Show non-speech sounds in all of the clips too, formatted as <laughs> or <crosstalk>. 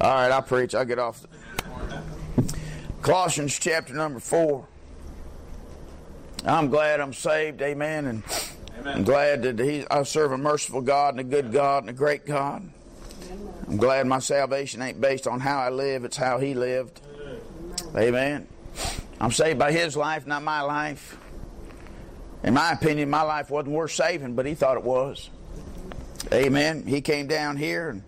All right, I'll preach. I'll get off. Colossians chapter number four. I'm glad I'm saved, amen, and amen. I'm glad that he, I serve a merciful God and a good God and a great God. I'm glad my salvation ain't based on how I live, it's how He lived. Amen. I'm saved by His life, not my life. In my opinion, my life wasn't worth saving, but He thought it was. Amen. He came down here and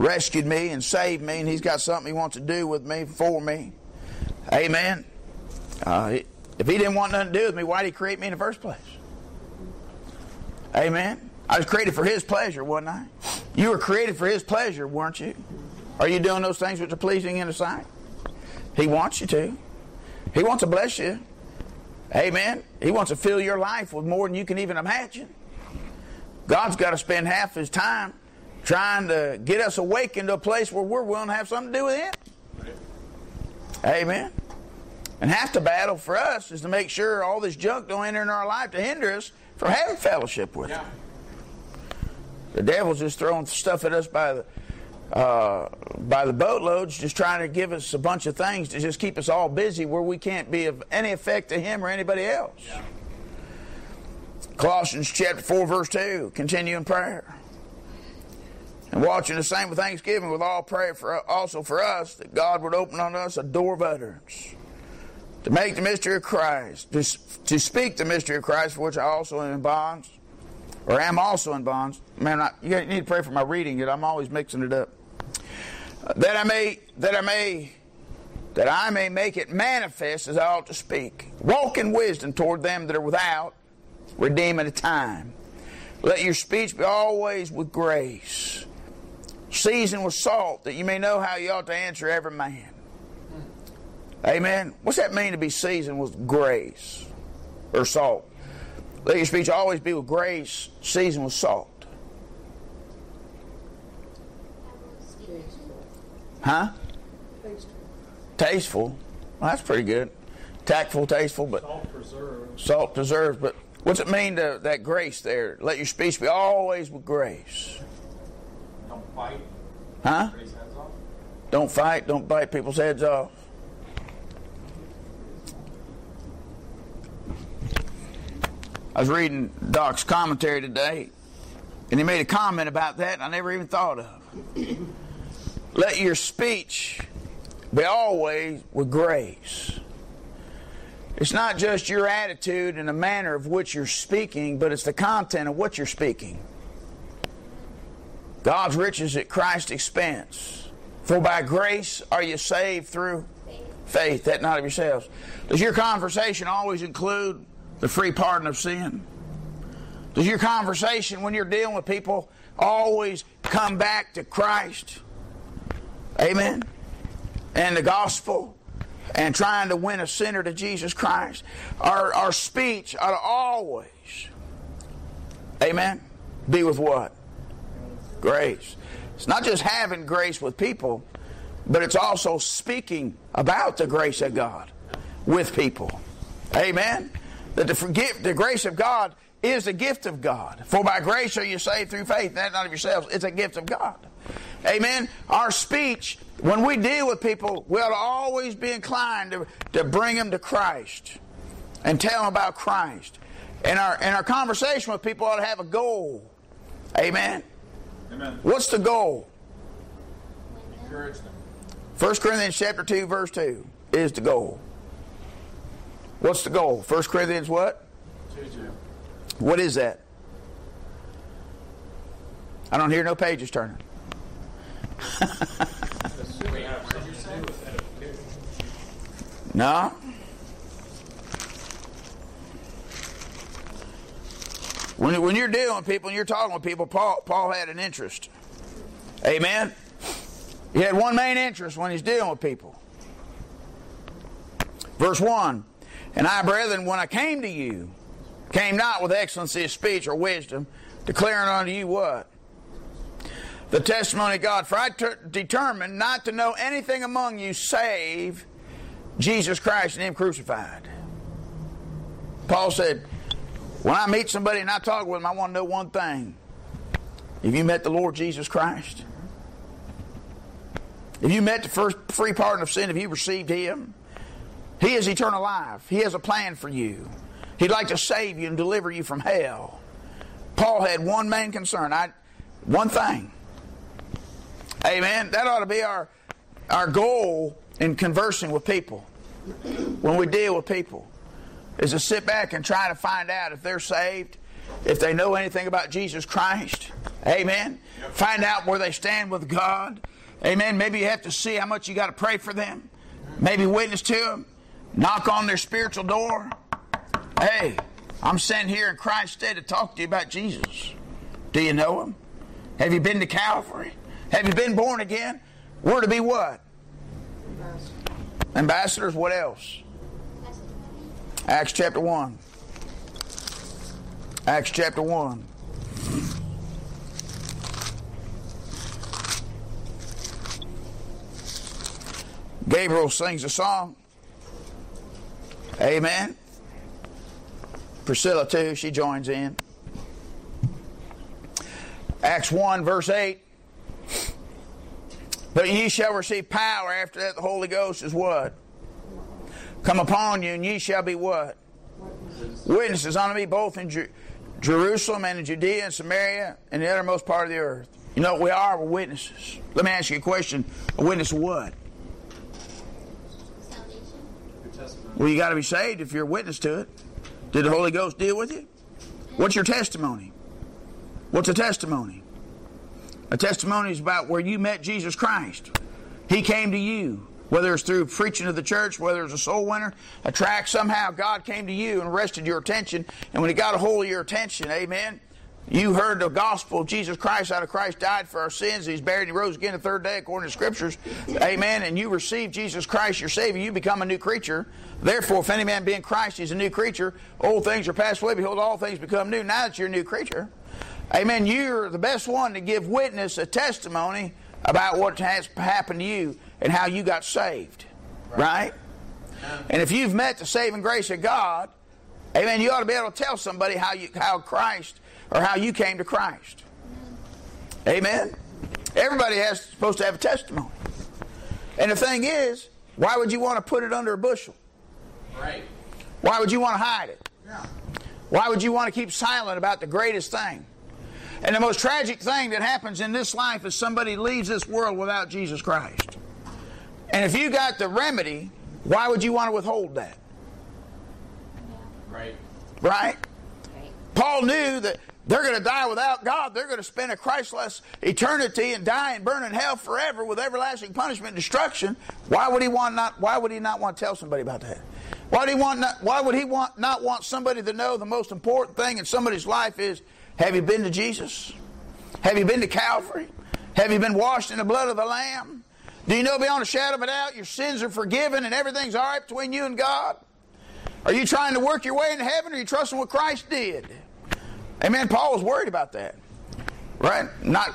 rescued me and saved me, and He's got something He wants to do with me, for me. Amen. Uh, if He didn't want nothing to do with me, why did He create me in the first place? Amen. I was created for His pleasure, wasn't I? You were created for His pleasure, weren't you? Are you doing those things which are pleasing in His sight? He wants you to. He wants to bless you. Amen. He wants to fill your life with more than you can even imagine. God's got to spend half his time trying to get us awakened to a place where we're willing to have something to do with Him. Amen. And half the battle for us is to make sure all this junk don't enter in our life to hinder us from having fellowship with. Him. The devil's just throwing stuff at us by the uh, by the boatloads, just trying to give us a bunch of things to just keep us all busy where we can't be of any effect to him or anybody else. Yeah. Colossians chapter 4, verse 2, continue in prayer. And watching the same with thanksgiving with all prayer for also for us that God would open on us a door of utterance to make the mystery of Christ, to, to speak the mystery of Christ for which I also am in bonds, or am also in bonds. Man, I, you need to pray for my reading it. I'm always mixing it up uh, that I may that I may that I may make it manifest as I ought to speak. Walk in wisdom toward them that are without, redeeming the time. Let your speech be always with grace, seasoned with salt, that you may know how you ought to answer every man. Amen. What's that mean to be seasoned with grace or salt? Let your speech always be with grace, seasoned with salt. Huh? Tasteful. Tasteful. Well, that's pretty good. Tactful, tasteful, but salt preserves. Salt preserves, but what's it mean to that grace there? Let your speech be always with grace. Fight. Huh? Don't fight. Don't bite people's heads off. I was reading Doc's commentary today, and he made a comment about that I never even thought of. <clears throat> Let your speech be always with grace. It's not just your attitude and the manner of which you're speaking, but it's the content of what you're speaking. God's riches at Christ's expense. For by grace are you saved through faith, that not of yourselves. Does your conversation always include the free pardon of sin? Does your conversation when you're dealing with people always come back to Christ? Amen. And the gospel and trying to win a sinner to Jesus Christ. Our, our speech ought to always, amen, be with what? Grace. It's not just having grace with people, but it's also speaking about the grace of God with people. Amen. That the, forgive, the grace of God is a gift of God. For by grace are you saved through faith, that not of yourselves. It's a gift of God. Amen. Our speech, when we deal with people, we ought to always be inclined to, to bring them to Christ and tell them about Christ. And our, and our conversation with people ought to have a goal. Amen. Amen. What's the goal? Encourage them. 1 Corinthians chapter 2, verse 2 is the goal. What's the goal? 1 Corinthians what? 2, 2. What is that? I don't hear no pages turning. <laughs> no. When, when you're dealing with people and you're talking with people, Paul, Paul had an interest. Amen? He had one main interest when he's dealing with people. Verse 1 And I, brethren, when I came to you, came not with excellency of speech or wisdom, declaring unto you what? The testimony of God. For I ter- determined not to know anything among you save Jesus Christ and Him crucified. Paul said, When I meet somebody and I talk with them, I want to know one thing. Have you met the Lord Jesus Christ? If you met the first free pardon of sin, if you received Him, He is eternal life. He has a plan for you. He'd like to save you and deliver you from hell. Paul had one main concern. I, one thing. Amen. That ought to be our our goal in conversing with people. When we deal with people, is to sit back and try to find out if they're saved, if they know anything about Jesus Christ. Amen. Find out where they stand with God. Amen. Maybe you have to see how much you got to pray for them. Maybe witness to them. Knock on their spiritual door. Hey, I'm sent here in Christ's stead to talk to you about Jesus. Do you know him? Have you been to Calvary? Have you been born again? We're to be what? Ambassadors. Ambassadors, What else? Acts chapter 1. Acts chapter 1. Gabriel sings a song. Amen. Priscilla, too, she joins in. Acts 1, verse 8. But ye shall receive power after that the Holy Ghost is what? Come upon you, and ye shall be what? Witnesses unto me both in Jer- Jerusalem and in Judea and Samaria and the uttermost part of the earth. You know what we are? We're witnesses. Let me ask you a question. A witness of what? Well, you got to be saved if you're a witness to it. Did the Holy Ghost deal with you? What's your testimony? What's a testimony? A testimony is about where you met Jesus Christ. He came to you, whether it's through preaching to the church, whether it's a soul winner, a track, somehow God came to you and arrested your attention. And when He got a hold of your attention, amen, you heard the gospel of Jesus Christ out of Christ died for our sins. He's buried and he rose again the third day according to scriptures. Amen. And you receive Jesus Christ your Savior. You become a new creature. Therefore, if any man be in Christ, he's a new creature. Old things are passed away. Behold, all things become new. Now that you're a new creature. Amen. You're the best one to give witness, a testimony about what has happened to you and how you got saved. Right? And if you've met the saving grace of God, amen, you ought to be able to tell somebody how you how Christ or how you came to Christ. Amen. Everybody has supposed to have a testimony. And the thing is, why would you want to put it under a bushel? Right. Why would you want to hide it? Yeah. Why would you want to keep silent about the greatest thing? And the most tragic thing that happens in this life is somebody leaves this world without Jesus Christ. And if you got the remedy, why would you want to withhold that? Right. Right? Paul knew that they're going to die without God. They're going to spend a Christless eternity and die and burn in hell forever with everlasting punishment and destruction. Why would he want not? Why would he not want to tell somebody about that? Why would he want not? Why would he want not want somebody to know the most important thing in somebody's life is? Have you been to Jesus? Have you been to Calvary? Have you been washed in the blood of the Lamb? Do you know beyond a shadow of a doubt your sins are forgiven and everything's all right between you and God? Are you trying to work your way into heaven or are you trusting what Christ did? Amen. Paul was worried about that. Right? Not,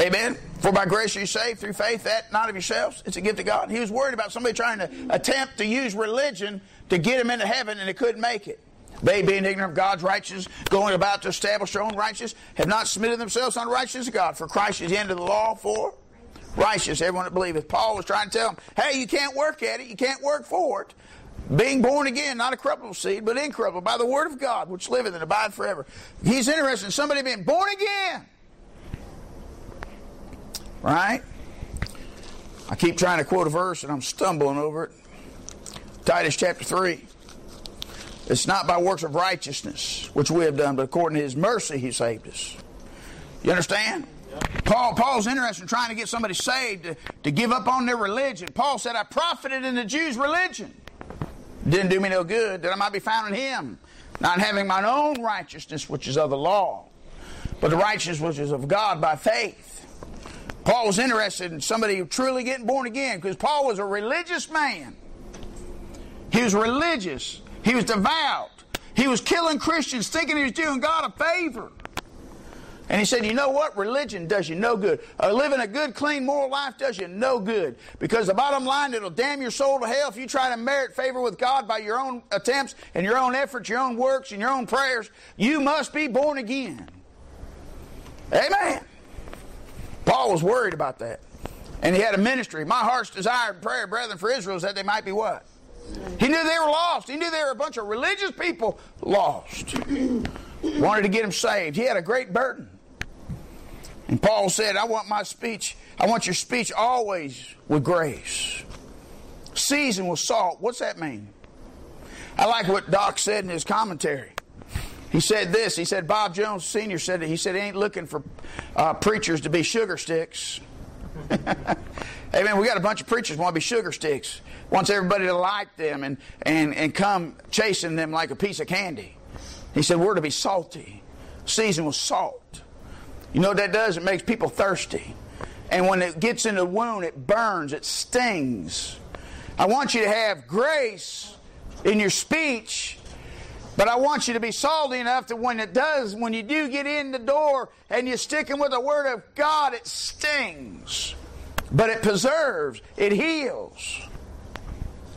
amen. For by grace are you saved through faith, that not of yourselves. It's a gift of God. He was worried about somebody trying to attempt to use religion to get him into heaven and they couldn't make it. They, being ignorant of God's righteousness, going about to establish their own righteousness, have not submitted themselves unto righteousness of God. For Christ is the end of the law for righteous, everyone that believeth. Paul was trying to tell them, hey, you can't work at it, you can't work for it. Being born again, not a corruptible seed, but incorruptible, by the word of God, which liveth and abideth forever. He's interested in somebody being born again. Right? I keep trying to quote a verse and I'm stumbling over it. Titus chapter 3. It's not by works of righteousness which we have done, but according to his mercy he saved us. You understand? Paul, Paul's interested in trying to get somebody saved to, to give up on their religion. Paul said, I profited in the Jews' religion. Didn't do me no good that I might be found in him, not having mine own righteousness, which is of the law, but the righteousness which is of God by faith. Paul was interested in somebody truly getting born again because Paul was a religious man. He was religious. He was devout. He was killing Christians thinking he was doing God a favor. And he said, You know what? Religion does you no good. Uh, living a good, clean, moral life does you no good. Because the bottom line, it'll damn your soul to hell if you try to merit favor with God by your own attempts and your own efforts, your own works, and your own prayers. You must be born again. Amen. Paul was worried about that. And he had a ministry. My heart's desire and prayer, brethren, for Israel is that they might be what? He knew they were lost. He knew they were a bunch of religious people lost. <clears throat> Wanted to get them saved. He had a great burden. And Paul said, I want my speech, I want your speech always with grace. Seasoned with salt. What's that mean? I like what Doc said in his commentary. He said this. He said Bob Jones Sr. said that he said he ain't looking for uh, preachers to be sugar sticks. Hey <laughs> Amen. We got a bunch of preachers want to be sugar sticks. Wants everybody to like them and, and, and come chasing them like a piece of candy. He said we're to be salty, seasoned with salt. You know what that does? It makes people thirsty. And when it gets in the wound, it burns, it stings. I want you to have grace in your speech, but I want you to be salty enough that when it does, when you do get in the door and you're sticking with the Word of God, it stings. But it preserves, it heals.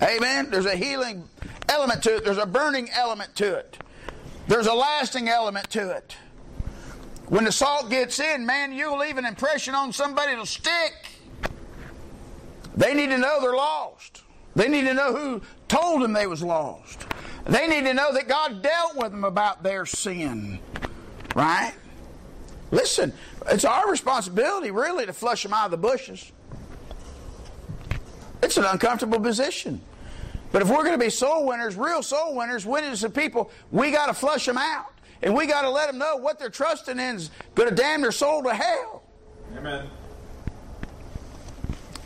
Amen. There's a healing element to it, there's a burning element to it, there's a lasting element to it. When the salt gets in, man, you'll leave an impression on somebody to stick. They need to know they're lost. They need to know who told them they was lost. They need to know that God dealt with them about their sin. Right? Listen, it's our responsibility really to flush them out of the bushes. It's an uncomfortable position. But if we're going to be soul winners, real soul winners, winners of people, we got to flush them out. And we got to let them know what they're trusting in is going to damn their soul to hell. Amen.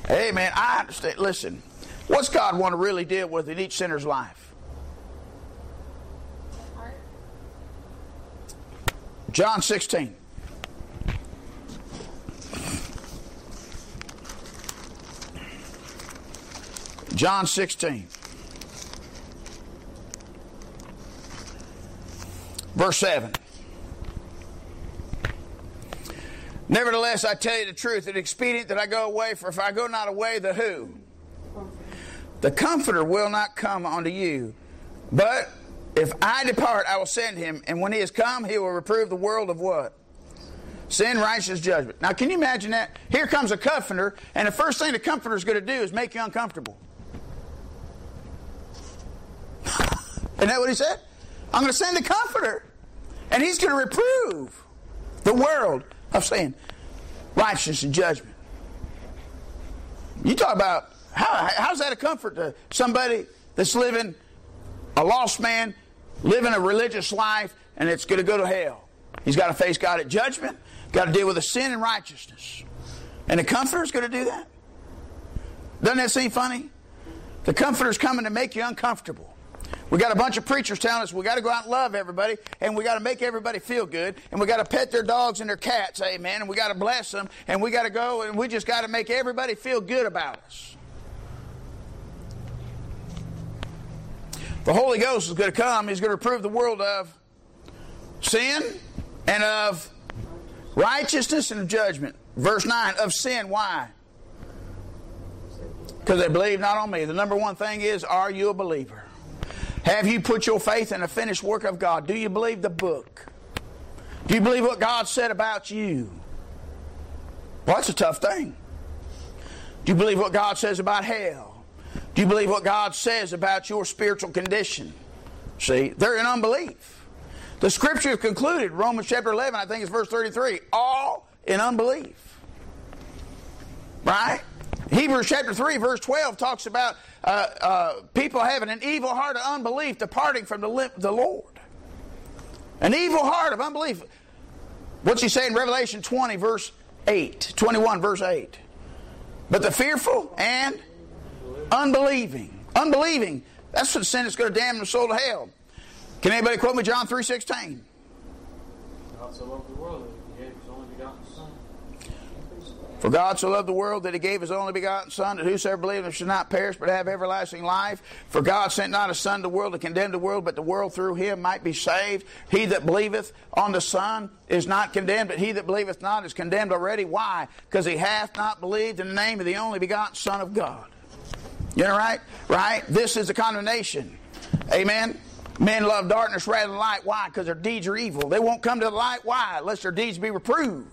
Amen. I understand. Listen, what's God want to really deal with in each sinner's life? John 16. John 16. Verse 7. Nevertheless, I tell you the truth, it is expedient that I go away, for if I go not away, the who? The Comforter will not come unto you. But if I depart, I will send him, and when he is come, he will reprove the world of what? Sin, righteous judgment. Now, can you imagine that? Here comes a comforter, and the first thing the comforter is going to do is make you uncomfortable. <laughs> Isn't that what he said? I'm going to send the comforter, and he's going to reprove the world of sin, righteousness, and judgment. You talk about how, how's that a comfort to somebody that's living a lost man, living a religious life, and it's going to go to hell. He's got to face God at judgment, got to deal with the sin and righteousness. And the comforter's going to do that? Doesn't that seem funny? The comforter's coming to make you uncomfortable. We got a bunch of preachers telling us we got to go out and love everybody, and we got to make everybody feel good, and we got to pet their dogs and their cats, amen, and we got to bless them, and we got to go and we just got to make everybody feel good about us. The Holy Ghost is going to come. He's going to prove the world of sin and of righteousness and of judgment. Verse 9 of sin. Why? Because they believe not on me. The number one thing is are you a believer? Have you put your faith in the finished work of God? Do you believe the book? Do you believe what God said about you? Well, that's a tough thing. Do you believe what God says about hell? Do you believe what God says about your spiritual condition? See, they're in unbelief. The scripture is concluded, Romans chapter 11, I think it's verse 33, all in unbelief. Right? Hebrews chapter 3, verse 12 talks about uh, uh, people having an evil heart of unbelief departing from the, the Lord. An evil heart of unbelief. What's he say in Revelation 20, verse 8? 21, verse 8. But the fearful and unbelieving. Unbelieving. That's the sin that's going to damn the soul to hell. Can anybody quote me John 3.16? God so loved the world that he gave his only begotten Son. For God so loved the world that he gave his only begotten Son, that whosoever believeth him should not perish, but have everlasting life. For God sent not a Son to the world to condemn the world, but the world through him might be saved. He that believeth on the Son is not condemned, but he that believeth not is condemned already. Why? Because he hath not believed in the name of the only begotten Son of God. You know right? Right? This is the condemnation. Amen? Men love darkness rather than light. Why? Because their deeds are evil. They won't come to the light. Why? Unless their deeds be reproved.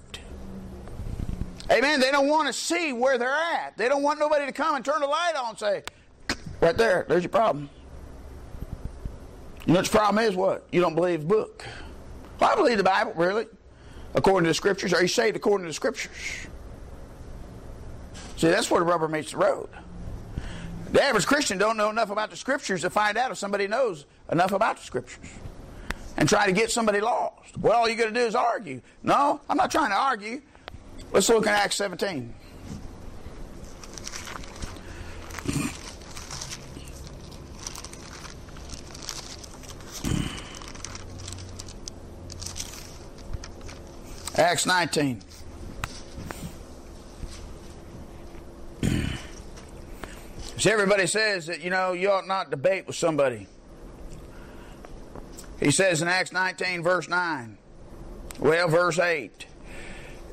Amen. They don't want to see where they're at. They don't want nobody to come and turn the light on and say, right there, there's your problem. You know what your problem is? What? You don't believe the book. Well, I believe the Bible, really. According to the scriptures. Are you saved according to the scriptures? See, that's where the rubber meets the road. The average Christian don't know enough about the scriptures to find out if somebody knows enough about the scriptures. And try to get somebody lost. Well, all you got to do is argue. No, I'm not trying to argue. Let's look at Acts 17. Acts 19. So everybody says that, you know, you ought not debate with somebody. He says in Acts 19, verse 9. Well, verse 8.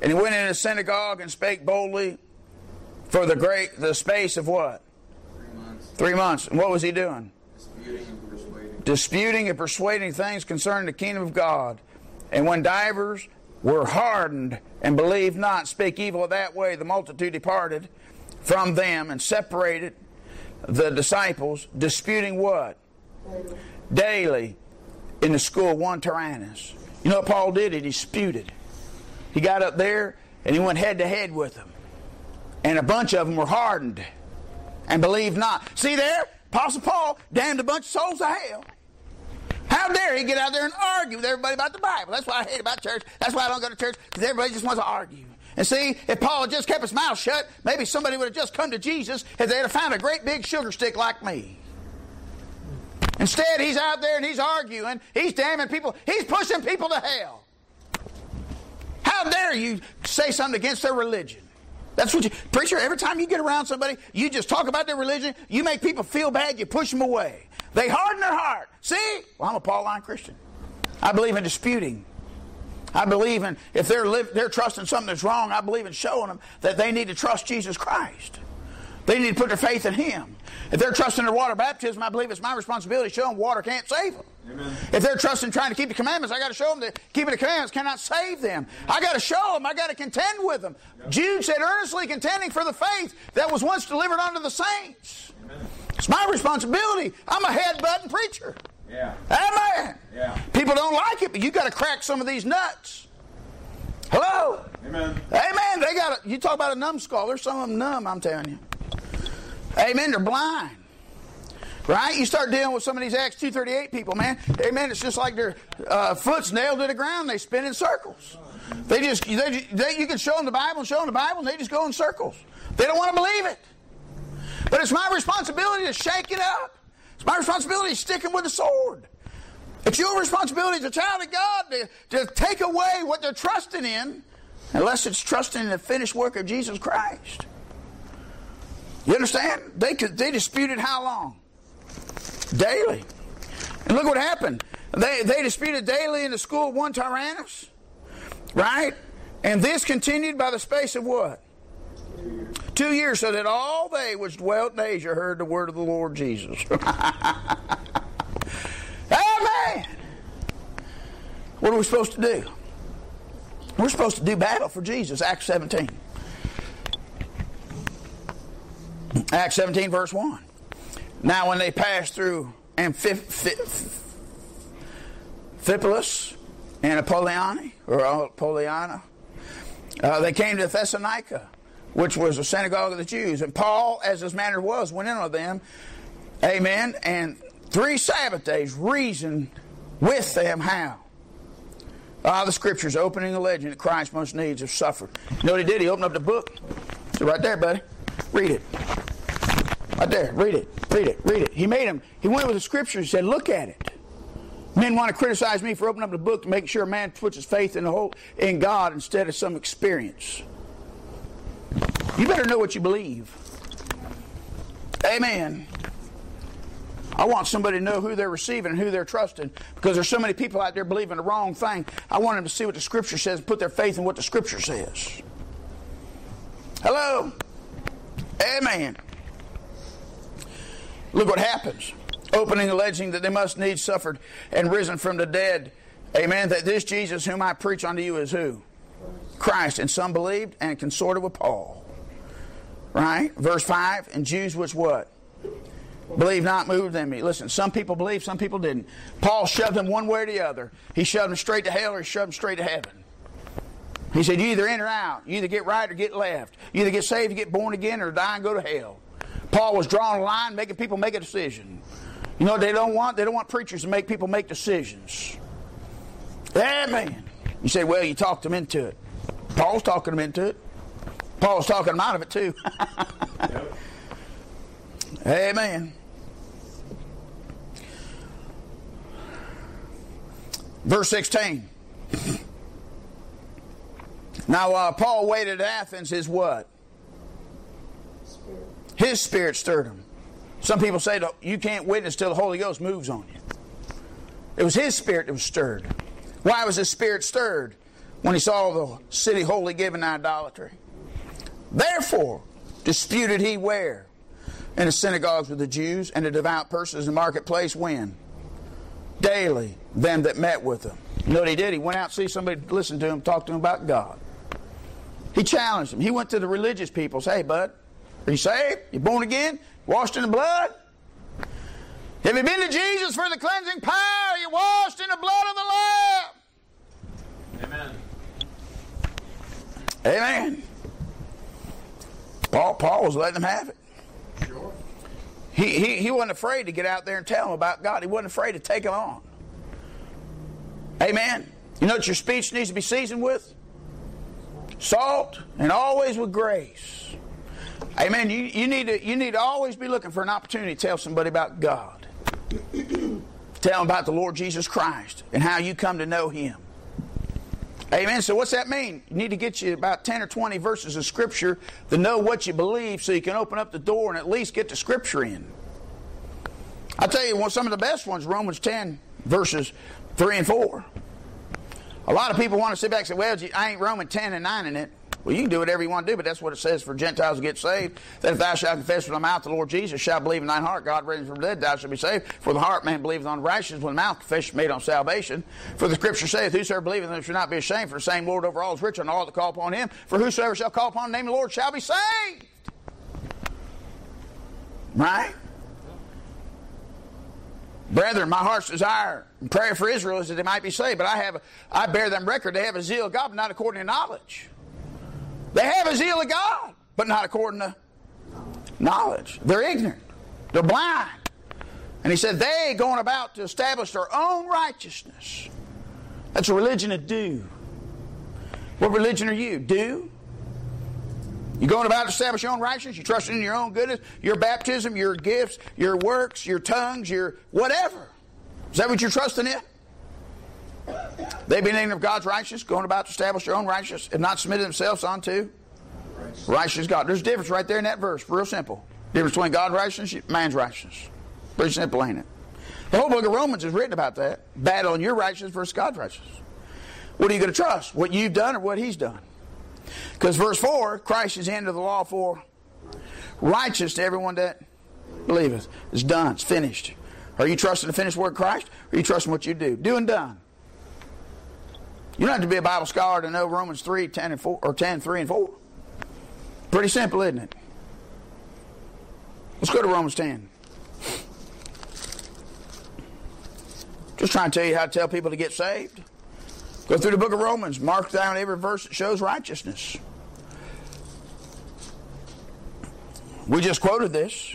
And he went into the synagogue and spake boldly for the great the space of what? Three months. Three months. And what was he doing? Disputing and persuading. Disputing and persuading things concerning the kingdom of God. And when divers were hardened and believed not, speak evil of that way, the multitude departed from them and separated the disciples, disputing what? Daily in the school, one Tyrannus. You know what Paul did? He disputed. He got up there and he went head to head with them. And a bunch of them were hardened and believed not. See there? Apostle Paul damned a bunch of souls to hell. How dare he get out there and argue with everybody about the Bible? That's why I hate about church. That's why I don't go to church, because everybody just wants to argue. And see, if Paul had just kept his mouth shut, maybe somebody would have just come to Jesus if they'd have found a great big sugar stick like me. Instead, he's out there and he's arguing. He's damning people. He's pushing people to hell. How dare you say something against their religion? That's what you, preacher, every time you get around somebody, you just talk about their religion, you make people feel bad, you push them away. They harden their heart. See? Well, I'm a Pauline Christian. I believe in disputing. I believe in, if they're, live, they're trusting something that's wrong, I believe in showing them that they need to trust Jesus Christ. They need to put their faith in Him. If they're trusting their water baptism, I believe it's my responsibility to show them water can't save them. Amen. If they're trusting trying to keep the commandments, I got to show them that keeping the commandments cannot save them. I got to show them. I got to contend with them. Jude said, earnestly contending for the faith that was once delivered unto the saints. Amen. It's my responsibility. I'm a headbutting preacher. Yeah. Amen. Yeah. People don't like it, but you got to crack some of these nuts. Hello. Amen. Amen. They got. You talk about a numbskull. There's some of them numb. I'm telling you. Amen. They're blind. Right? You start dealing with some of these Acts 238 people, man. Amen. It's just like their uh, foot's nailed to the ground. They spin in circles. They just, they, they, you can show them the Bible and show them the Bible, and they just go in circles. They don't want to believe it. But it's my responsibility to shake it up. It's my responsibility to stick them with the sword. It's your responsibility as a child of God to, to take away what they're trusting in, unless it's trusting in the finished work of Jesus Christ. You understand? They could, they disputed how long? Daily. And look what happened. They, they disputed daily in the school of one Tyrannus, right? And this continued by the space of what? Two years, so that all they which dwelt in Asia heard the word of the Lord Jesus. <laughs> Amen. What are we supposed to do? We're supposed to do battle for Jesus. Acts 17. Acts 17, verse 1. Now, when they passed through Amphipolis and Apolliani, or Apolliana, uh, they came to Thessalonica, which was a synagogue of the Jews. And Paul, as his manner was, went in on them, amen, and three Sabbath days reasoned with them how? Ah, the scriptures opening a legend that Christ must needs have suffered. You know what he did? He opened up the book. So right there, buddy. Read it. Right there. Read it. Read it. Read it. He made him. He went with the scripture and said, "Look at it." Men want to criticize me for opening up the book to make sure a man puts his faith in the whole in God instead of some experience. You better know what you believe. Amen. I want somebody to know who they're receiving and who they're trusting because there's so many people out there believing the wrong thing. I want them to see what the Scripture says and put their faith in what the Scripture says. Hello? Amen. Look what happens. Opening alleging that they must needs suffered and risen from the dead. Amen. That this Jesus whom I preach unto you is who? Christ, and some believed and consorted with Paul. Right? Verse 5, and Jews which what? Believe not, moved in me. Listen, some people believed, some people didn't. Paul shoved them one way or the other. He shoved them straight to hell or he shoved them straight to heaven. He said, You either in or out. You either get right or get left. You either get saved, you get born again, or die and go to hell. Paul was drawing a line, making people make a decision. You know what they don't want? They don't want preachers to make people make decisions. Amen. You say, Well, you talked them into it. Paul's talking them into it. Paul's talking them out of it too. <laughs> Amen. Verse 16. Now, uh, Paul waited at Athens, his what? Spirit. His spirit stirred him. Some people say that you can't witness till the Holy Ghost moves on you. It was his spirit that was stirred. Why was his spirit stirred? When he saw the city wholly given to idolatry. Therefore, disputed he where? In the synagogues with the Jews and the devout persons in the marketplace when? Daily, them that met with him. You know what he did? He went out to see somebody, listen to him, talk to him about God. He challenged them. He went to the religious people. Say, hey, bud, are you saved? You born again? Washed in the blood? Have you been to Jesus for the cleansing power? Are you washed in the blood of the Lamb? Amen. Amen. Paul, Paul was letting them have it. Sure. He, he, he wasn't afraid to get out there and tell them about God. He wasn't afraid to take them on. Amen. You know what your speech needs to be seasoned with? Salt and always with grace. Amen. You, you, need to, you need to always be looking for an opportunity to tell somebody about God. <clears throat> tell them about the Lord Jesus Christ and how you come to know Him. Amen. So what's that mean? You need to get you about 10 or 20 verses of Scripture to know what you believe so you can open up the door and at least get the Scripture in. I'll tell you, one, some of the best ones, Romans 10, verses 3 and 4. A lot of people want to sit back and say, well, I ain't Roman 10 and 9 in it. Well, you can do whatever you want to do, but that's what it says for Gentiles to get saved. That if thou shalt confess with thy mouth the Lord Jesus, shalt believe in thine heart, God raised from the dead, thou shalt be saved. For the heart man believeth on righteousness, with the mouth confession made on salvation. For the scripture saith, Whosoever believeth in him shall not be ashamed, for the same Lord over all is rich on all that call upon him. For whosoever shall call upon the name of the Lord shall be saved. Right? Brethren, my heart's desire and prayer for Israel is that they might be saved. But I have, I bear them record. They have a zeal of God, but not according to knowledge. They have a zeal of God, but not according to knowledge. They're ignorant. They're blind. And he said, they going about to establish their own righteousness. That's a religion of do. What religion are you? Do? You going about to establish your own righteousness? You're trusting in your own goodness, your baptism, your gifts, your works, your tongues, your whatever. Is that what you're trusting in? They being ignorant of God's righteousness, going about to establish their own righteousness, and not submitted themselves unto righteous God. There's a difference right there in that verse. Real simple. Difference between God's righteousness, man's righteousness. Pretty simple, ain't it? The whole book of Romans is written about that. Battle on your righteousness versus God's righteousness. What are you going to trust? What you've done or what he's done? Because verse 4, Christ is of the law for righteous to everyone that believeth. It's done. It's finished. Are you trusting the finished word of Christ? Or are you trusting what you do? Do and done. You don't have to be a Bible scholar to know Romans 3, 10 and 4, or 10, 3 and 4. Pretty simple, isn't it? Let's go to Romans 10. Just trying to tell you how to tell people to get saved. Go through the book of Romans, mark down every verse that shows righteousness. We just quoted this.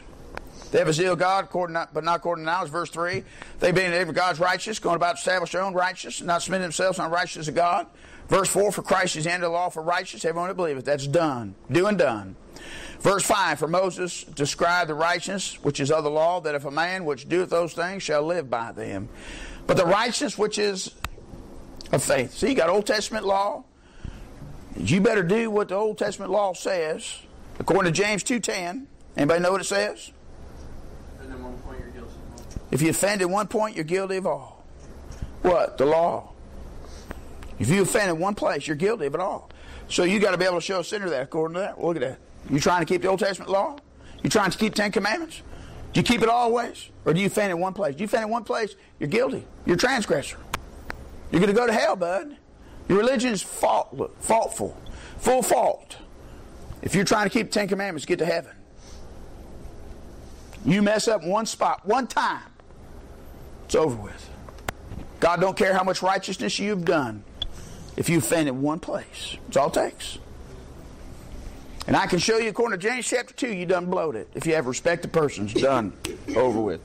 They have a zeal of God, according but not according to knowledge. Verse 3. They being ever God's righteous, going about to establish their own righteousness, and not submitting themselves on righteousness of God. Verse 4. For Christ is the end of the law for righteous, everyone that believeth. That's done. Do and done. Verse 5. For Moses described the righteousness which is of the law, that if a man which doeth those things shall live by them. But the righteousness which is of faith. See, you got Old Testament law. You better do what the Old Testament law says. According to James 2.10. Anybody know what it says? If you offend at one point, you're guilty of all. What? The law. If you offend in one place, you're guilty of it all. So you got to be able to show a sinner that according to that. Look at that. You trying to keep the Old Testament law? You trying to keep Ten Commandments? Do you keep it always? Or do you offend in one place? Do you offend in one place, you're guilty. You're a transgressor. You're going to go to hell, bud. Your religion is fault, faultful, full fault. If you're trying to keep the Ten Commandments, get to heaven. You mess up one spot, one time, it's over with. God don't care how much righteousness you've done if you offend in one place. It's all it takes. And I can show you, according to James chapter 2, you done blowed it. If you have respect to persons, done, over with.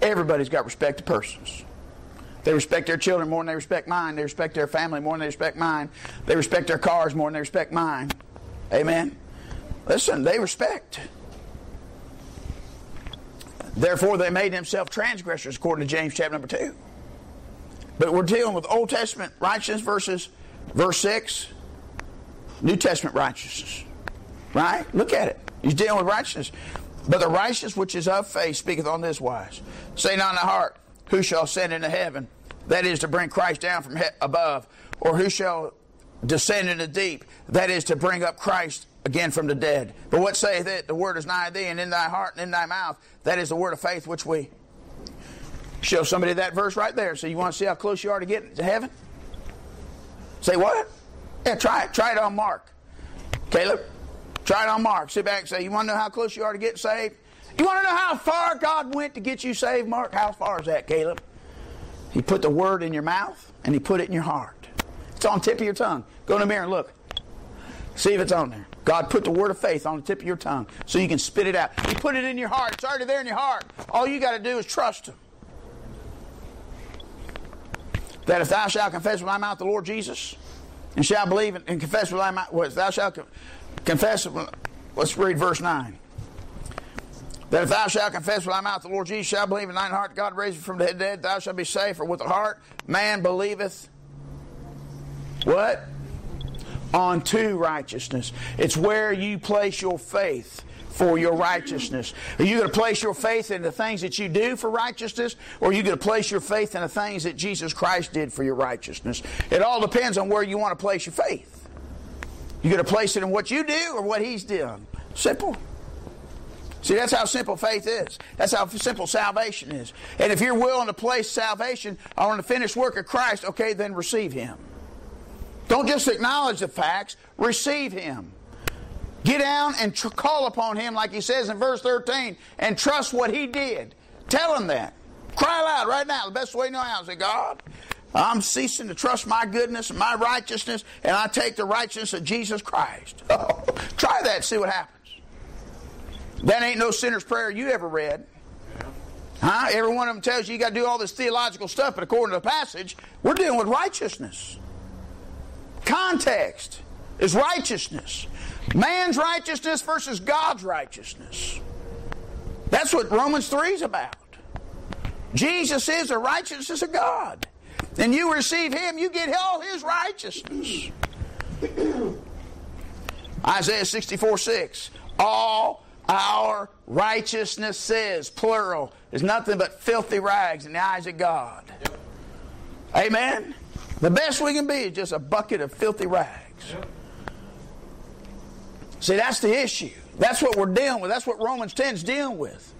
Everybody's got respect to persons. They respect their children more than they respect mine. They respect their family more than they respect mine. They respect their cars more than they respect mine. Amen. Listen, they respect. Therefore, they made themselves transgressors, according to James chapter number 2. But we're dealing with Old Testament righteousness versus verse 6, New Testament righteousness. Right? Look at it. He's dealing with righteousness. But the righteousness which is of faith speaketh on this wise Say not in the heart, Who shall ascend into heaven? That is to bring Christ down from he- above. Or who shall descend into the deep? That is to bring up Christ again from the dead. But what saith it? The word is nigh thee, and in thy heart and in thy mouth. That is the word of faith which we. Show somebody that verse right there. So you want to see how close you are to getting to heaven? Say what? Yeah, try it. Try it on Mark. Caleb, try it on Mark. Sit back and say, You want to know how close you are to getting saved? You want to know how far God went to get you saved, Mark? How far is that, Caleb? He put the word in your mouth and he put it in your heart. It's on the tip of your tongue. Go in the mirror and look. See if it's on there. God put the word of faith on the tip of your tongue so you can spit it out. He put it in your heart. It's already there in your heart. All you got to do is trust Him. That if thou shalt confess with thy mouth the Lord Jesus, and shalt believe and confess with thy mouth, what, thou shalt confess, let's read verse 9. That if thou shalt confess with thy mouth the Lord Jesus, shalt believe in thine heart God raised him from the dead, thou shalt be saved. For with the heart man believeth what? Unto righteousness. It's where you place your faith for your righteousness. Are you going to place your faith in the things that you do for righteousness, or are you going to place your faith in the things that Jesus Christ did for your righteousness? It all depends on where you want to place your faith. You're going to place it in what you do or what He's done? Simple. See, that's how simple faith is. That's how simple salvation is. And if you're willing to place salvation on the finished work of Christ, okay, then receive Him. Don't just acknowledge the facts, receive Him. Get down and tr- call upon Him, like He says in verse 13, and trust what He did. Tell Him that. Cry loud right now, the best way you know how. Say, God, I'm ceasing to trust my goodness and my righteousness, and I take the righteousness of Jesus Christ. Oh, <laughs> try that, see what happens. That ain't no sinner's prayer you ever read. Huh? Every one of them tells you you got to do all this theological stuff, but according to the passage, we're dealing with righteousness. Context is righteousness. Man's righteousness versus God's righteousness. That's what Romans 3 is about. Jesus is the righteousness of God. And you receive Him, you get all His righteousness. <clears throat> Isaiah 64 6. All our righteousness says, plural, is nothing but filthy rags in the eyes of God. Yep. Amen? The best we can be is just a bucket of filthy rags. Yep. See, that's the issue. That's what we're dealing with. That's what Romans 10 is dealing with.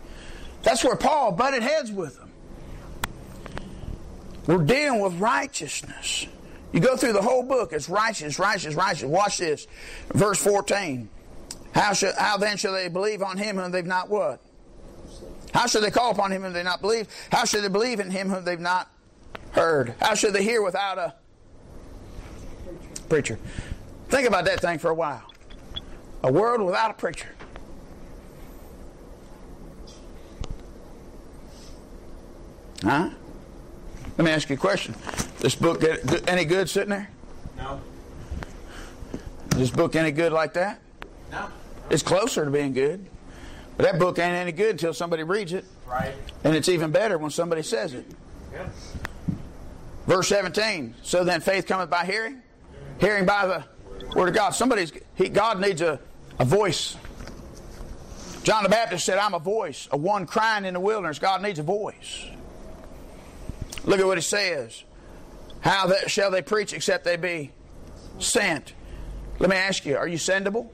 That's where Paul butted heads with them. We're dealing with righteousness. You go through the whole book, it's righteous, righteous, righteous. Watch this. Verse 14. How, shall, how then shall they believe on him whom they've not what? How shall they call upon him whom they've not believed? How shall they believe in him whom they've not heard? How shall they hear without a preacher? Think about that thing for a while. A world without a preacher. Huh? Let me ask you a question. This book get any good sitting there? No. Is this book any good like that? No. It's closer to being good. But that book ain't any good until somebody reads it. Right. And it's even better when somebody says it. Yep. Verse 17. So then faith cometh by hearing, hearing by the word of God. Somebody's he, God needs a, a voice. John the Baptist said, I'm a voice, a one crying in the wilderness. God needs a voice. Look at what he says. How that shall they preach except they be sent? Let me ask you, are you sendable?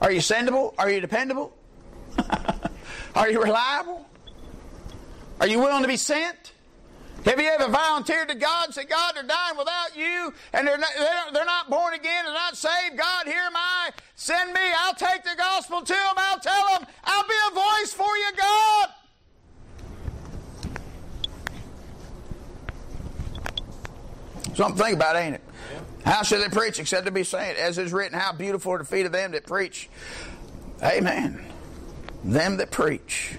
Are you sendable? Are you dependable? <laughs> Are you reliable? Are you willing to be sent? Have you ever volunteered to God and said, God, they're dying without you and they're not, they're not born again, they're not saved? God, here am I. Send me. I'll take the gospel to them. I'll tell them. I'll be a voice for you, God. Something to think about, ain't it? How should they preach except to be saying, as is written, how beautiful are the feet of them that preach? Amen. Them that preach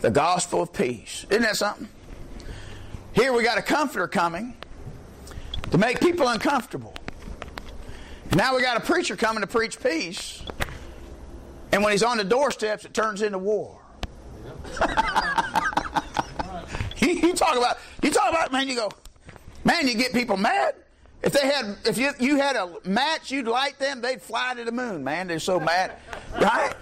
the gospel of peace. Isn't that something? Here we got a comforter coming to make people uncomfortable. Now we got a preacher coming to preach peace. And when he's on the doorsteps, it turns into war. <laughs> you talk about you talk about man, you go, man, you get people mad. If they had if you you had a match, you'd light them, they'd fly to the moon, man. They're so mad. Right?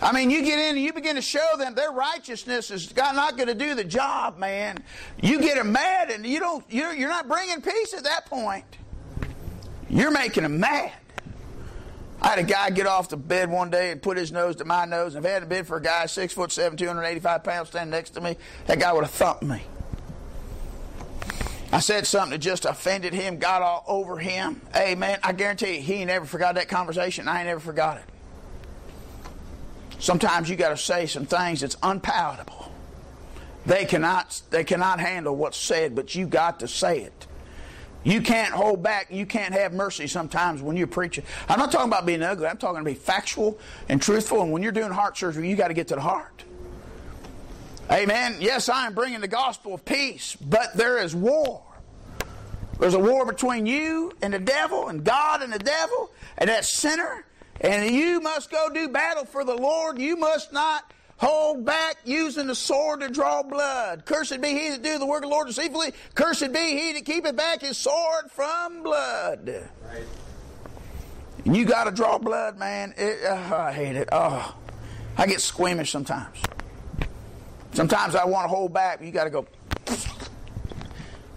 I mean, you get in and you begin to show them their righteousness is not going to do the job, man. You get them mad, and you don't. You're, you're not bringing peace at that point. You're making them mad. I had a guy get off the bed one day and put his nose to my nose. And if it hadn't been for a guy six foot seven, 285 pounds standing next to me, that guy would have thumped me. I said something that just offended him, got all over him. Hey, man, I guarantee you, he ain't never forgot that conversation. I ain't never forgot it. Sometimes you got to say some things that's unpalatable. They cannot, they cannot handle what's said, but you got to say it. You can't hold back. You can't have mercy sometimes when you're preaching. I'm not talking about being ugly. I'm talking to be factual and truthful. And when you're doing heart surgery, you got to get to the heart. Amen. Yes, I am bringing the gospel of peace, but there is war. There's a war between you and the devil, and God and the devil, and that sinner and you must go do battle for the Lord. You must not hold back using the sword to draw blood. Cursed be he that do the work of the Lord deceitfully. Cursed be he that keepeth back his sword from blood. Right. You got to draw blood, man. It, uh, I hate it. Oh, I get squeamish sometimes. Sometimes I want to hold back, but you got to go.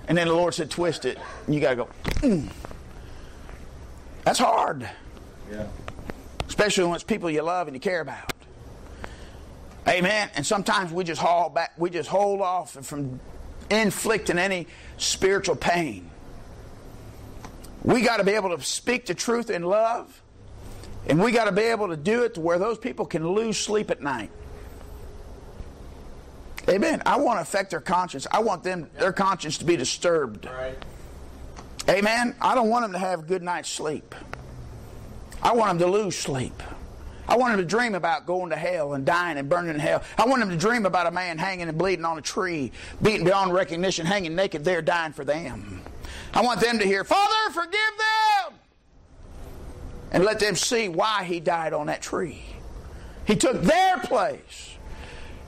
And then the Lord said, twist it. And you got to go. Mm. That's hard. Yeah especially when it's people you love and you care about. Amen. And sometimes we just haul back, we just hold off from inflicting any spiritual pain. We got to be able to speak the truth in love, and we got to be able to do it to where those people can lose sleep at night. Amen. I want to affect their conscience. I want them their conscience to be disturbed. Right. Amen. I don't want them to have a good night's sleep. I want them to lose sleep. I want them to dream about going to hell and dying and burning in hell. I want them to dream about a man hanging and bleeding on a tree, beaten beyond recognition, hanging naked there, dying for them. I want them to hear, Father, forgive them! And let them see why he died on that tree. He took their place.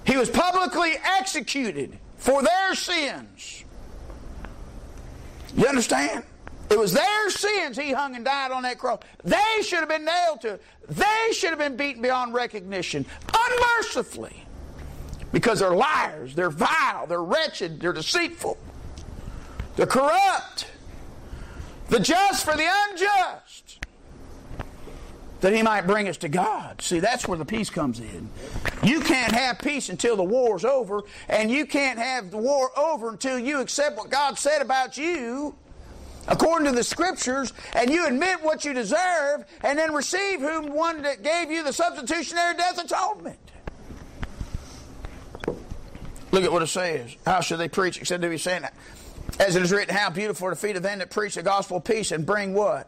He was publicly executed for their sins. You understand? It was their sins he hung and died on that cross. They should have been nailed to it. They should have been beaten beyond recognition, unmercifully. Because they're liars, they're vile, they're wretched, they're deceitful, they're corrupt, the just for the unjust, that he might bring us to God. See, that's where the peace comes in. You can't have peace until the war's over, and you can't have the war over until you accept what God said about you according to the scriptures, and you admit what you deserve, and then receive whom one that gave you the substitutionary death atonement. Look at what it says. How should they preach except to be saying that? As it is written, how beautiful are the feet of them that preach the gospel of peace and bring what?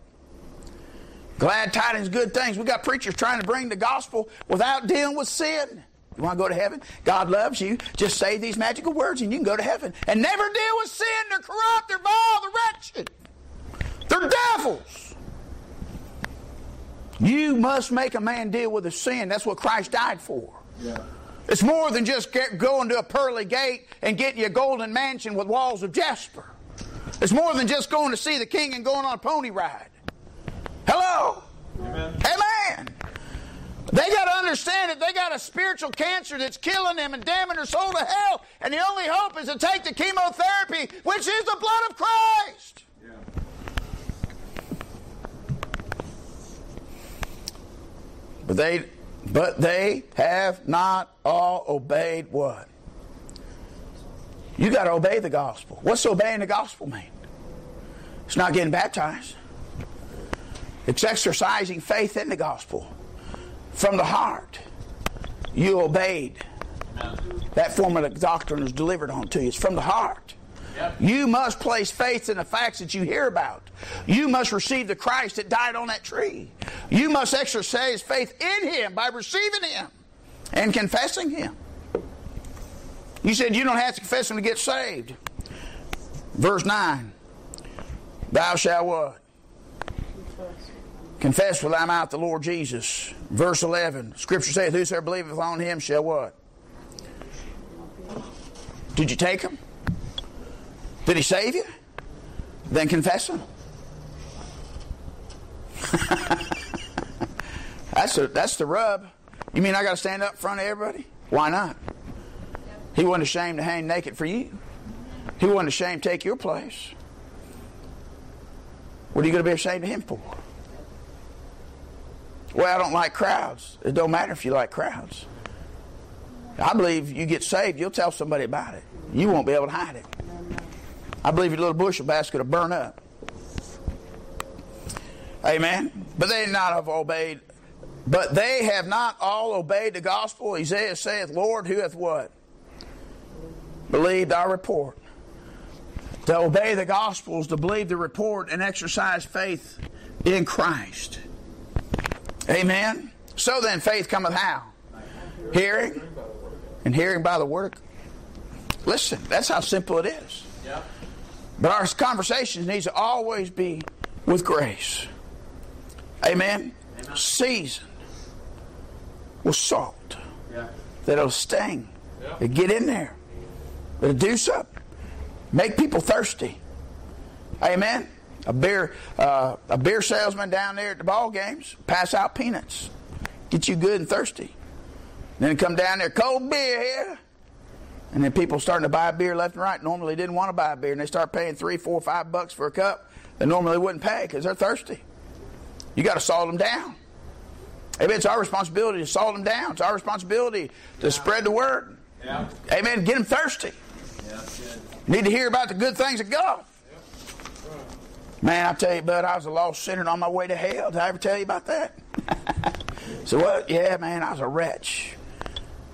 Glad tidings, good things. We got preachers trying to bring the gospel without dealing with sin. You want to go to heaven? God loves you. Just say these magical words and you can go to heaven. And never deal with sin. They're corrupt. They're vile. They're wretched. They're devils. You must make a man deal with his sin. That's what Christ died for. Yeah. It's more than just get, going to a pearly gate and getting you a golden mansion with walls of jasper. It's more than just going to see the king and going on a pony ride. Hello? Amen. Amen. They got to understand that they got a spiritual cancer that's killing them and damning their soul to hell, and the only hope is to take the chemotherapy, which is the blood of Christ. But they, but they have not all obeyed what? You got to obey the gospel. What's obeying the gospel mean? It's not getting baptized. It's exercising faith in the gospel from the heart. You obeyed. That form of doctrine is delivered onto you. It's from the heart. Yep. You must place faith in the facts that you hear about. You must receive the Christ that died on that tree. You must exercise faith in Him by receiving Him and confessing Him. You said you don't have to confess Him to get saved. Verse 9 Thou shalt what? Confess with thy mouth the Lord Jesus. Verse 11 Scripture saith, Whosoever believeth on Him shall what? Did you take Him? Did He save you? Then confess Him. <laughs> that's, a, that's the rub. You mean I got to stand up in front of everybody? Why not? He wasn't ashamed to hang naked for you. He wasn't ashamed to take your place. What are you going to be ashamed of him for? Well, I don't like crowds. It don't matter if you like crowds. I believe you get saved, you'll tell somebody about it. You won't be able to hide it. I believe your little bushel basket will burn up. Amen. But they not have obeyed. But they have not all obeyed the gospel. Isaiah saith, Lord, who hath what? Believed our report. To obey the gospel is to believe the report and exercise faith in Christ. Amen. So then, faith cometh how? Hearing, and hearing by the word. Listen, that's how simple it is. But our conversations needs to always be with grace. Amen. Seasoned with salt. That'll sting. It'll get in there. It'll do something. Make people thirsty. Amen. A beer, uh, a beer salesman down there at the ball games pass out peanuts, get you good and thirsty. Then come down there, cold beer here, and then people starting to buy beer left and right. Normally didn't want to buy beer, and they start paying three, four, five bucks for a cup. They normally wouldn't pay because they're thirsty. You got to salt them down. Amen. It's our responsibility to salt them down. It's our responsibility to spread the word. Yeah. Amen. Get them thirsty. Yeah. Need to hear about the good things of God. Man, I tell you, bud, I was a lost sinner on my way to hell. Did I ever tell you about that? <laughs> so what? Yeah, man, I was a wretch.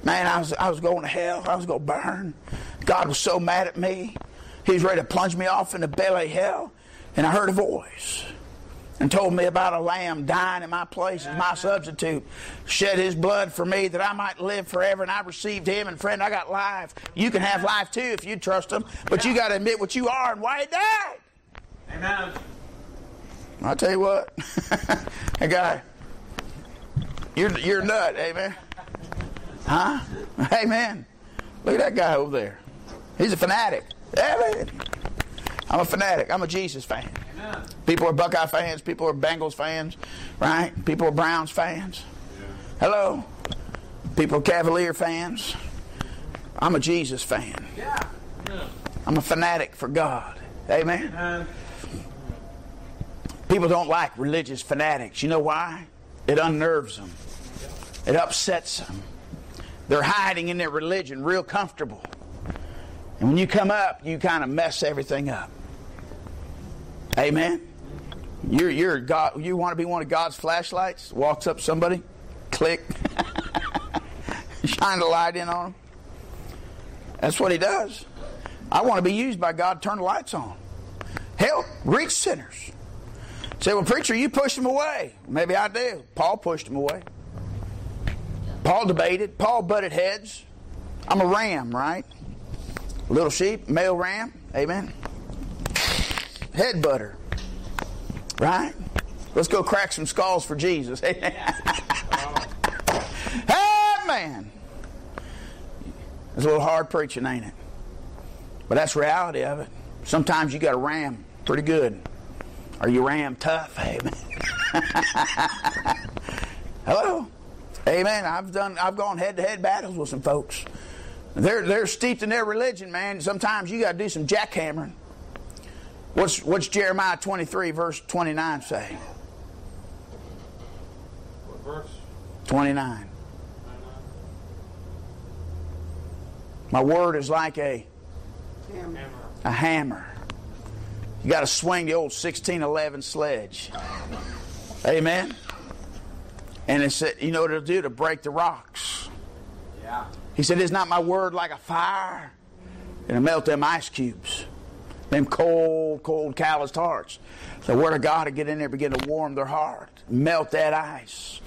Man, I was I was going to hell. I was going to burn. God was so mad at me. He was ready to plunge me off into belly hell. And I heard a voice and told me about a lamb dying in my place as my substitute, shed his blood for me that I might live forever. And I received him. And friend, I got life. You can have life too if you trust him, but you got to admit what you are and why he died. Amen. I'll tell you what, <laughs> that guy, you're you're a nut, amen. Huh? Amen. Look at that guy over there. He's a fanatic. Amen. I'm a fanatic. I'm a Jesus fan. Amen. People are Buckeye fans. People are Bengals fans, right? People are Browns fans. Hello. People are Cavalier fans. I'm a Jesus fan. Yeah. Yeah. I'm a fanatic for God. Amen. Amen. People don't like religious fanatics. You know why? It unnerves them, it upsets them. They're hiding in their religion real comfortable. And when you come up, you kind of mess everything up. Amen. You're, you're God, you want to be one of God's flashlights? Walks up somebody, click, <laughs> shine the light in on them. That's what he does. I want to be used by God turn the lights on. Help reach sinners. Say, well, preacher, you pushed him away. Maybe I do. Paul pushed him away. Paul debated. Paul butted heads. I'm a ram, right? Little sheep, male ram. Amen. Head butter. Right? Let's go crack some skulls for Jesus. <laughs> Amen. Amen. It's a little hard preaching, ain't it? But that's reality of it. Sometimes you got to ram pretty good. Or you ram tough. Amen. <laughs> Hello. Amen. I've done I've gone head to head battles with some folks. They're they're steeped in their religion, man. Sometimes you gotta do some jackhammering. What's what's Jeremiah twenty three verse twenty nine say? What verse? Twenty nine. My word is like a Hammer. A hammer. You got to swing the old 1611 sledge. Amen. And it said, you know what it'll do to break the rocks. Yeah. He said, Is not my word like a fire? It'll melt them ice cubes. Them cold, cold, calloused hearts. The word of God will get in there, begin to warm their heart, melt that ice.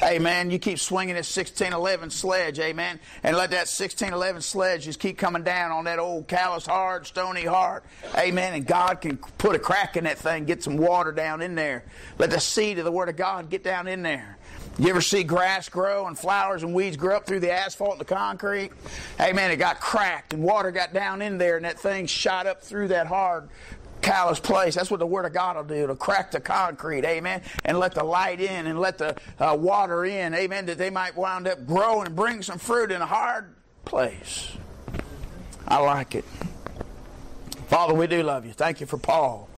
Man, you keep swinging this 1611 sledge, amen, and let that 1611 sledge just keep coming down on that old callous, hard, stony heart, amen. And God can put a crack in that thing, get some water down in there. Let the seed of the Word of God get down in there. You ever see grass grow and flowers and weeds grow up through the asphalt and the concrete? Man, it got cracked and water got down in there and that thing shot up through that hard callous place. That's what the Word of God will do. It'll crack the concrete, amen, and let the light in and let the uh, water in, amen, that they might wind up growing and bring some fruit in a hard place. I like it. Father, we do love you. Thank you for Paul.